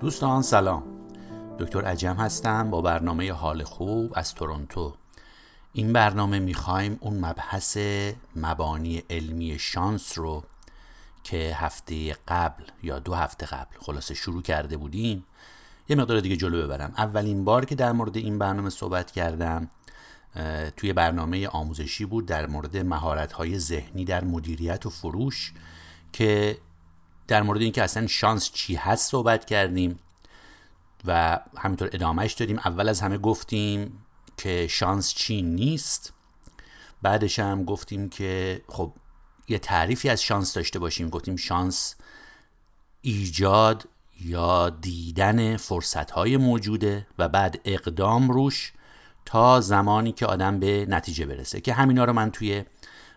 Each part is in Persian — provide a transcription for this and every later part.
دوستان سلام. دکتر عجم هستم با برنامه حال خوب از تورنتو. این برنامه می‌خوایم اون مبحث مبانی علمی شانس رو که هفته قبل یا دو هفته قبل خلاصه شروع کرده بودیم یه مقدار دیگه جلو ببرم. اولین بار که در مورد این برنامه صحبت کردم توی برنامه آموزشی بود در مورد مهارت ذهنی در مدیریت و فروش که در مورد اینکه اصلا شانس چی هست صحبت کردیم و همینطور ادامهش دادیم. اول از همه گفتیم که شانس چی نیست. بعدش هم گفتیم که خب یه تعریفی از شانس داشته باشیم. گفتیم شانس ایجاد یا دیدن فرصت های موجوده و بعد اقدام روش تا زمانی که آدم به نتیجه برسه. که همینا رو من توی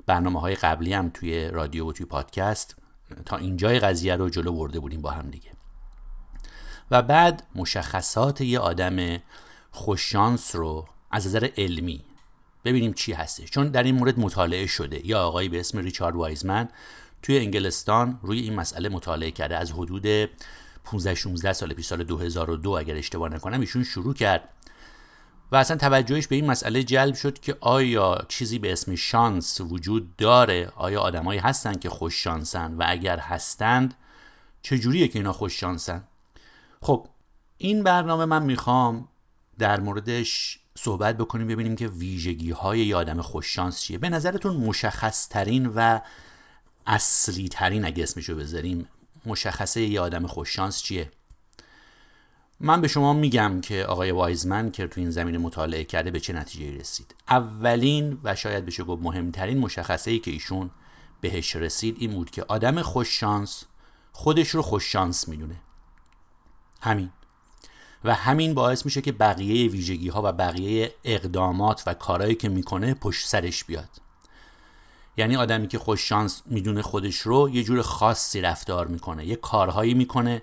برنامه های قبلی هم توی رادیو و توی پادکست تا اینجای قضیه رو جلو برده بودیم با هم دیگه. و بعد مشخصات یه آدم خوششانس رو از نظر علمی ببینیم چی هسته چون در این مورد مطالعه شده. یا آقایی به اسم ریچارد وایزمن توی انگلستان روی این مسئله مطالعه کرده. از حدود 15 16 سال پیش سال 2002 اگر اشتباه نکنم ایشون شروع کرد و اصلا توجهش به این مسئله جلب شد که آیا چیزی به اسم شانس وجود داره؟ آیا آدمایی هستن که خوش شانسن؟ و اگر هستند چجوریه که اینا خوش شانسن؟ خب این برنامه من می‌خوام در موردش صحبت بکنیم ببینیم که ویژگی های یه آدم خوششانس چیه. به نظرتون مشخص ترین و اصلی ترین اگه اسمشو بذاریم مشخصه یه آدم خوششانس چیه؟ من به شما میگم که آقای وایزمن که تو این زمین مطالعه کرده به چه نتیجه رسید. اولین و شاید بشه گفت مهمترین مشخصه ای که ایشون بهش رسید این بود که آدم خوششانس خودش رو خوششانس می‌دونه. همین. و همین باعث میشه که بقیه ویژگی ها و بقیه اقدامات و کارهایی که می‌کنه پشت سرش بیاد. یعنی آدمی که خوش شانس می‌دونه خودش رو یه جور خاصی رفتار می‌کنه یه کارهایی می‌کنه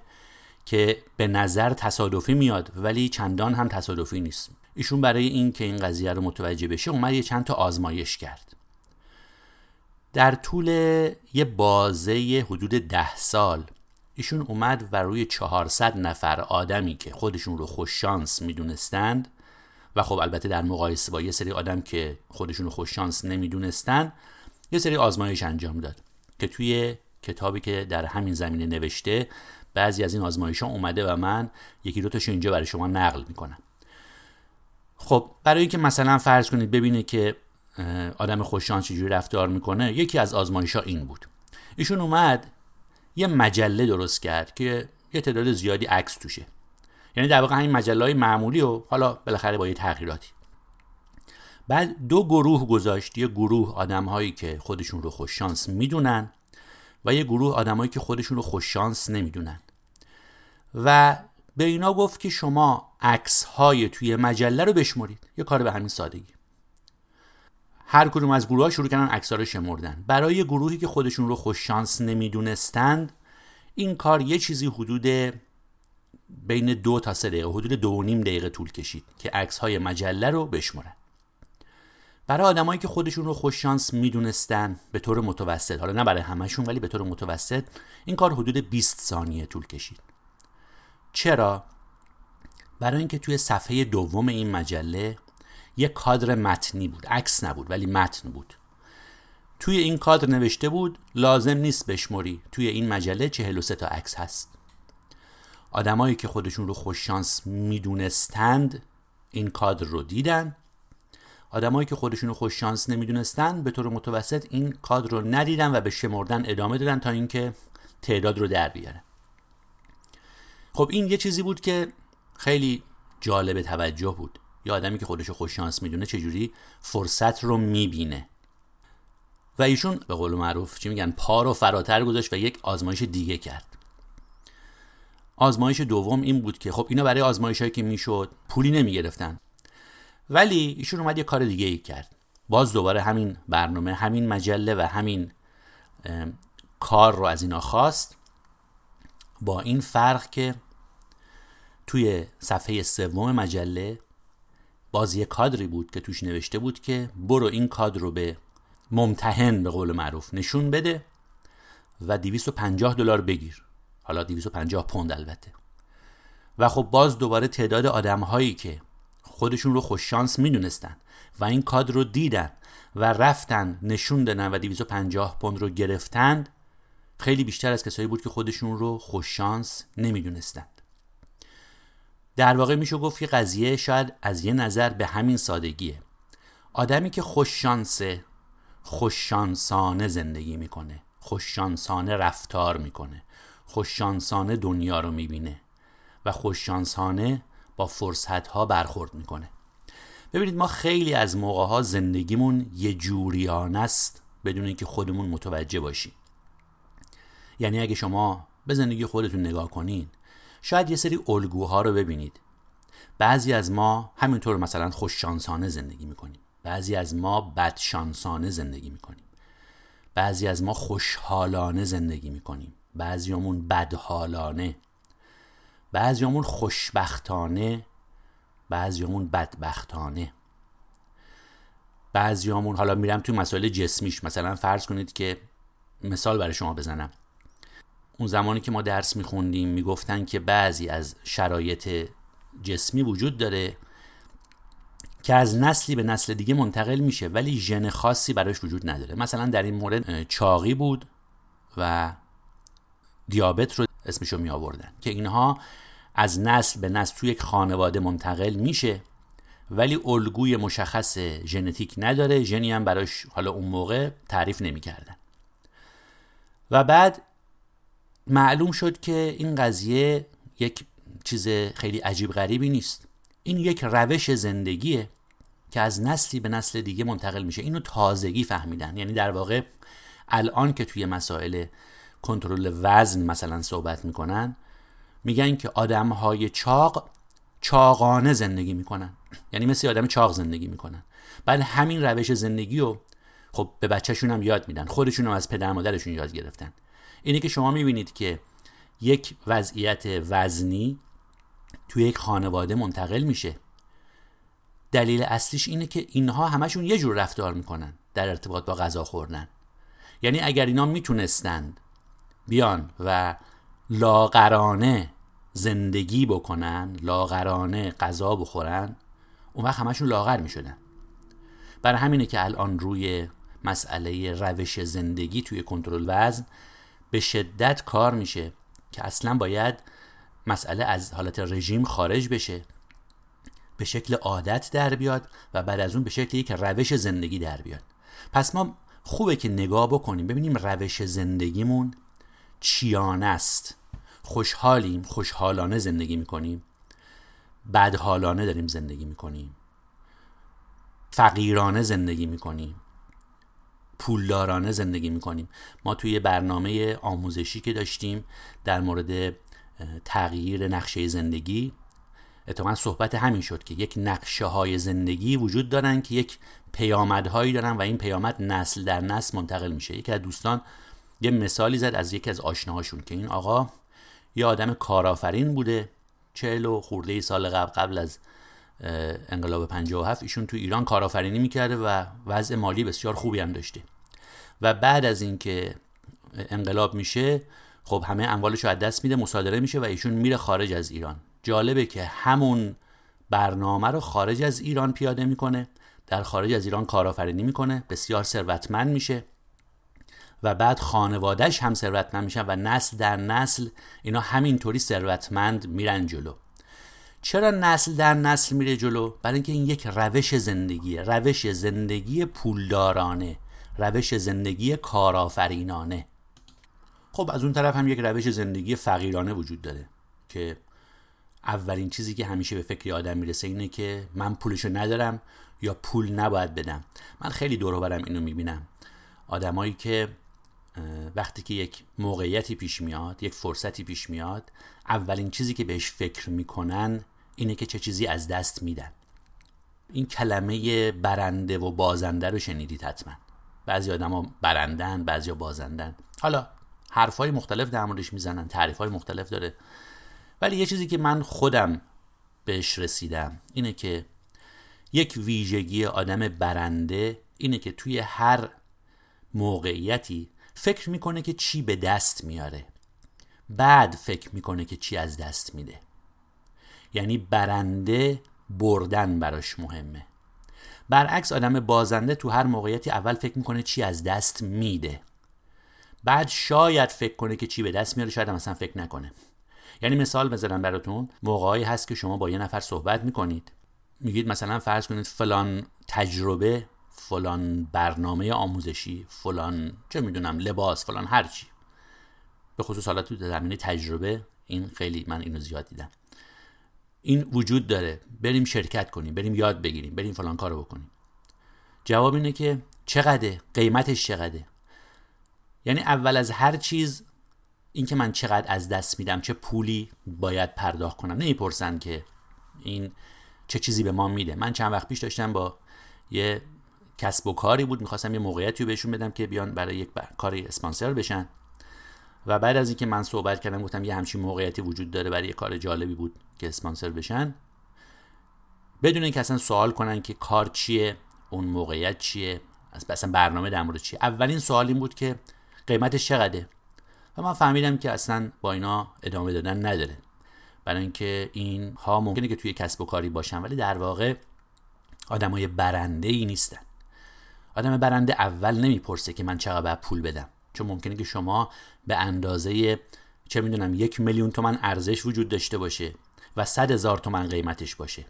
که به نظر تصادفی میاد ولی چندان هم تصادفی نیست. ایشون برای این که این قضیه رو متوجه بشه اومد یه چند تا آزمایش کرد. در طول یه بازه حدود ده سال ایشون اومد و روی 400 نفر آدمی که خودشون رو خوششانس می‌دونستند و خب البته در مقایسه با یه سری آدم که خودشون رو خوششانس نمی‌دونستند یه سری آزمایش انجام داد که توی کتابی که در همین زمینه نوشته بعضی از این آزمایش ها اومده و من یکی دو تاشو اینجا برای شما نقل می‌کنم. خب برای اینکه مثلا فرض کنید ببینه که آدم خوششانس چجوری رفتار می‌کنه یکی از آزمایش ها این بود. ایشون اومد یه مجله درست کرد که یه تعداد زیادی عکس توشه. یعنی در واقع همین مجله های معمولی و حالا بالاخره با یه تغییراتی. بعد دو گروه گذاشت. یه گروه آدم هایی که خودشون رو خوششانس می‌دونن و یه گروه آدمایی که خودشون رو خوششانس نمی‌دونن. و به اینا گفت که شما عکس های توی مجله رو بشمرید. یه کار به همین سادگی. هر کدوم از گروه ها شروع کردن عکس رو شمردن. برای گروهی که خودشون رو خوششانس نمی‌دونستند این کار یه چیزی حدود بین دو تا سه دقیقه حدود دو و نیم دقیقه طول کشید که عکس های مجله رو بشمرن. برای آدمایی که خودشون رو خوششانس می‌دونستن به طور متوسط حالا نه برای همشون ولی به طور متوسط این کار حدود 20 ثانیه طول کشید. چرا؟ برای اینکه توی صفحه دوم این مجله یه کادر متنی بود عکس نبود ولی متن بود. توی این کادر نوشته بود لازم نیست بشمری توی این مجله 43 تا عکس هست. آدمایی که خودشون رو خوششانس می‌دونستند این کادر رو دیدن. آدمایی که خودشون رو خوششانس نمی‌دونستند به طور متوسط این کادر رو ندیدن و به شمردن ادامه دادن تا اینکه تعداد رو در بیارن. خب این یه چیزی بود که خیلی جالب توجه بود. یه آدمی که خودشو خوششانس می‌دونه چجوری فرصت رو می‌بینه. و ایشون به قول معروف چی میگن پا رو فراتر گذاشت و یک آزمایش دیگه کرد. آزمایش دوم این بود که خب اینا برای آزمایش هایی که می‌شد پولی نمی‌گرفتن. ولی ایشون اومد یه کار دیگه ای کرد. باز دوباره همین برنامه همین مجله و همین کار رو از اینا خواست. با این فرق که توی صفحه سوم مجله باز یه کادری بود که توش نوشته بود که برو این کادر رو به ممتحن به قول معروف نشون بده و 250 دلار بگیر. حالا 250 پوند البته. و خب باز دوباره تعداد آدم هایی که خودشون رو خوششانس می‌دونستن و این کادر رو دیدن و رفتن نشون دادن و 250 پوند رو گرفتند خیلی بیشتر از کسایی بود که خودشون رو خوششانس نمی‌دونستند در واقع میشه گفت که قضیه شاید از یه نظر به همین سادگیه. آدمی که خوششانسه خوششانسانه زندگی می‌کنه خوششانسانه رفتار می‌کنه خوششانسانه دنیا رو می‌بینه و خوششانسانه با فرصت ها برخورد می‌کنه. ببینید ما خیلی از موقع ها زندگیمون یه جوریان است بدون اینکه خودمون متوجه باشیم. یعنی اگه شما به زندگی خودتون نگاه کنین شاید یه سری الگوها رو ببینید. بعضی از ما همینطور مثلا خوششانسانه زندگی می‌کنیم. بعضی از ما بدشانسانه زندگی می‌کنیم. بعضی از ما خوشحالانه زندگی می‌کنیم. بعضیامون بدحالانه. بعضیامون خوشبختانه. بعضیامون بدبختانه. بعضیامون حالا میرم توی مسائل جسمیش. مثلا فرض کنید که مثال برای شما بزنم. اون زمانی که ما درس میخوندیم می‌گفتن که بعضی از شرایط جسمی وجود داره که از نسلی به نسل دیگه منتقل میشه ولی ژن خاصی براش وجود نداره. مثلا در این مورد چاقی بود و دیابت رو اسمشو می آوردن که اینها از نسل به نسل توی یک خانواده منتقل میشه ولی الگوی مشخص ژنتیک نداره. ژنی هم براش حالا اون موقع تعریف نمی‌کردن. و بعد معلوم شد که این قضیه یک چیز خیلی عجیب غریبی نیست. این یک روش زندگیه که از نسلی به نسل دیگه منتقل میشه. اینو تازگی فهمیدن. یعنی در واقع الان که توی مسائل کنترل وزن مثلا صحبت می‌کنن میگن که آدم های چاق چاقانه زندگی می‌کنن. یعنی مثل آدم چاق زندگی می‌کنن. بعد همین روش زندگی رو خب به بچهشون هم یاد میدن. خودشون هم از پدر مادرشون یاد گرفتن. اینه که شما می‌بینید که یک وضعیت وزنی توی یک خانواده منتقل میشه. دلیل اصلیش اینه که اینها همشون یه جور رفتار می‌کنن در ارتباط با غذا خوردن. یعنی اگر اینا می‌تونستند بیان و لاغرانه زندگی بکنن لاغرانه غذا بخورن اون وقت همشون لاغر می‌شدن. برای همینه که الان روی مسئله روش زندگی توی کنترل وزن به شدت کار میشه که اصلا باید مسئله از حالت رژیم خارج بشه به شکل عادت در بیاد و بعد از اون به شکل یک روش زندگی در بیاد. پس ما خوبه که نگاه بکنیم ببینیم روش زندگیمون چیانه است. خوشحالیم خوشحالانه زندگی می‌کنیم. بدحالانه داریم زندگی می‌کنیم. فقیرانه زندگی می‌کنیم. پولدارانه زندگی می‌کنیم. ما توی برنامه آموزشی که داشتیم در مورد تغییر نقشه زندگی اتفاقا صحبت همین شد که یک نقشه های زندگی وجود دارن که یک پیامدهایی دارن و این پیامد نسل در نسل منتقل میشه. یکی از دوستان یه مثالی زد از یکی از آشناهاشون که این آقا یه آدم کارآفرین بوده چهل و خورده سال قبل قبل از انقلاب 57 ایشون تو ایران کارآفرینی می‌کرده و وضع مالی بسیار خوبی هم داشته. و بعد از اینکه انقلاب میشه خب همه اموالش رو از دست میده مصادره میشه و ایشون میره خارج از ایران. جالبه که همون برنامه رو خارج از ایران پیاده می‌کنه در خارج از ایران کارآفرینی می‌کنه بسیار ثروتمند میشه و بعد خانوادهش هم ثروتمند میشن و نسل در نسل اینا همینطوری ثروتمند میرن جلو. چرا نسل در نسل میره جلو؟ برای اینکه این یک روش زندگیه روش زندگی پولدارانه روش زندگی کارآفرینانه. خب از اون طرف هم یک روش زندگی فقیرانه وجود داره که اولین چیزی که همیشه به فکر آدم می‌رسه اینه که من پولشو ندارم یا پول نباید بدم. من خیلی دور برم اینو می‌بینم. آدمایی که وقتی که یک موقعیتی پیش میاد یک فرصتی پیش میاد اولین چیزی که بهش فکر می‌کنن اینه که چه چیزی از دست میدن. این کلمه برنده و بازنده رو شنیدید حتما. بعضی آدما برندن بعضی بازندن. حالا حرفای مختلف در موردش می‌زنن تعریف های مختلف داره. ولی یه چیزی که من خودم بهش رسیدم اینه که یک ویژگی آدم برنده اینه که توی هر موقعیتی فکر می‌کنه که چی به دست میاره. بعد فکر می‌کنه که چی از دست میده. یعنی برنده بردن براش مهمه. برعکس آدم بازنده تو هر موقعیتی اول فکر می‌کنه چی از دست میده. بعد شاید فکر کنه که چی به دست میاره شاید هم اصلا فکر نکنه. یعنی مثال بزنم براتون. موقعی هست که شما با یه نفر صحبت می‌کنید. میگید مثلا فرض کنید فلان تجربه فلان برنامه آموزشی فلان چه می‌دونم لباس فلان هرچی به خصوص حالا تو زمینه تجربه این خیلی من اینو زیاد دیدم. این وجود داره. بریم شرکت کنیم بریم یاد بگیریم بریم فلان کارو بکنیم. جواب اینه که چقدر قیمتش چقدره؟ یعنی اول از هر چیز اینکه من چقدر از دست میدم چه پولی باید پرداخت کنم. نمی‌پرسن که این چه چیزی به ما میده. من چند وقت پیش داشتم با یه کسب و کاری بود. می‌خواستم یه موقعیتی رو بهشون بدم که بیان برای یک کاری اسپانسر بشن. و بعد از اینکه من صحبت کردم گفتم یه همچین موقعیتی وجود داره برای یه کار جالبی بود که اسپانسر بشن بدون اینکه اصلا سوال کنن که کار چیه اون موقعیت چیه اصلا برنامه در مورد چیه. اولین سوال این بود که قیمتش چقدره؟ و من فهمیدم که اصلا با اینا ادامه دادن نداره. برای اینکه این ها ممکنه که توی کسب و کاری باشن ولی در واقع آدمای برنده ای نیستن. آدم برنده اول نمی‌پرسه که من چقدر پول بدم. چون ممکنه که شما به اندازه چه می‌دونم یک میلیون تومن ارزش وجود داشته باشه و صد هزار تومن قیمتش باشه.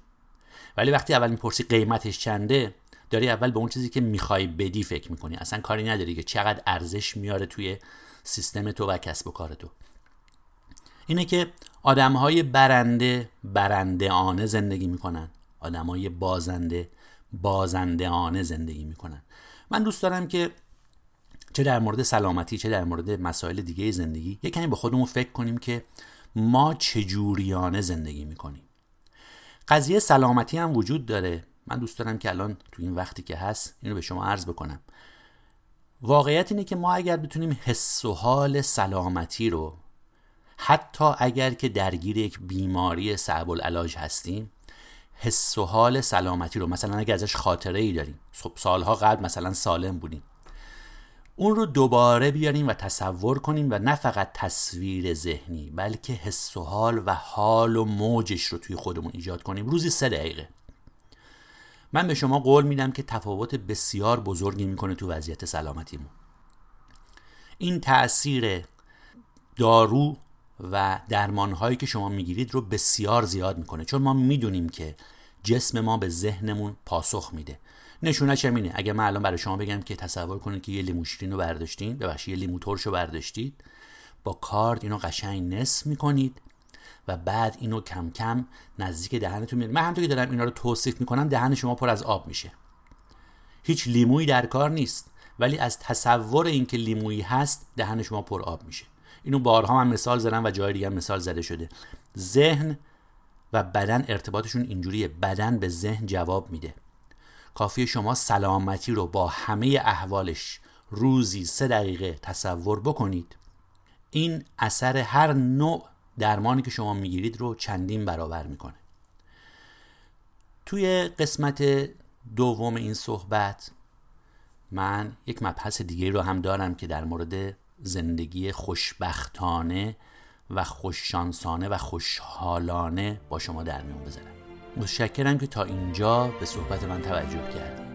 ولی وقتی اول می‌پرسی قیمتش چنده داری اول به اون چیزی که می‌خوای بدی فکر می‌کنی. اصلا کاری نداری که چقدر ارزش میاره توی سیستم تو و کسب و کار تو. اینه که آدم های برنده برنده آنه زندگی می‌کنن. آدم های بازنده بازنده آنه زندگی می‌کنن. من دوست دارم که چه در مورد سلامتی چه در مورد مسائل دیگه زندگی یک کمی به خودمون فکر کنیم که ما چجوریانه زندگی می‌کنیم. قضیه سلامتی هم وجود داره. من دوست دارم که الان تو این وقتی که هست اینو به شما عرض بکنم. واقعیت اینه که ما اگر بتونیم حس و حال سلامتی رو حتی اگر که درگیر یک بیماری صعب العلاج هستیم حس و حال سلامتی رو مثلا اگر ازش خاطره ای داریم خب سالها قبل مثلا سالم بودیم. اون رو دوباره بیاریم و تصور کنیم و نه فقط تصویر ذهنی بلکه حس و حال و حال و موجش رو توی خودمون ایجاد کنیم. روزی سه دقیقه. من به شما قول میدم که تفاوت بسیار بزرگی می‌کنه تو وضعیت سلامتیمون. این تاثیر دارو و درمانهایی که شما می‌گیرید رو بسیار زیاد می‌کنه. چون ما می‌دونیم که جسم ما به ذهنمون پاسخ میده. نشونه چه مینه اگه من الان برای شما بگم که تصور کنید که یه لیمو رو برداشتین ببخشید یه لیمو ترش رو برداشتید با کارد اینو قشنگ نصف می‌کنید و بعد اینو کم کم نزدیک دهنتون میاد من همونطور که دارم اینا رو توصیف می‌کنم دهن شما پر از آب میشه. هیچ لیمویی در کار نیست. ولی از تصور اینکه لیمویی هست دهن شما پر آب میشه. اینو بارها من مثال زدم و جای دیگه مثال زده شده. ذهن و بدن ارتباطشون اینجوریه. بدن به ذهن جواب میده. کافی شما سلامتی رو با همه احوالش روزی سه دقیقه تصور بکنید. این اثر هر نوع درمانی که شما می‌گیرید رو چندین برابر می‌کنه. توی قسمت دوم این صحبت من یک مبحث دیگه رو هم دارم که در مورد زندگی خوشبختانه و خوششانسانه و خوشحالانه با شما در میون بذارم. متشکرم که تا اینجا به صحبت من توجه کردید.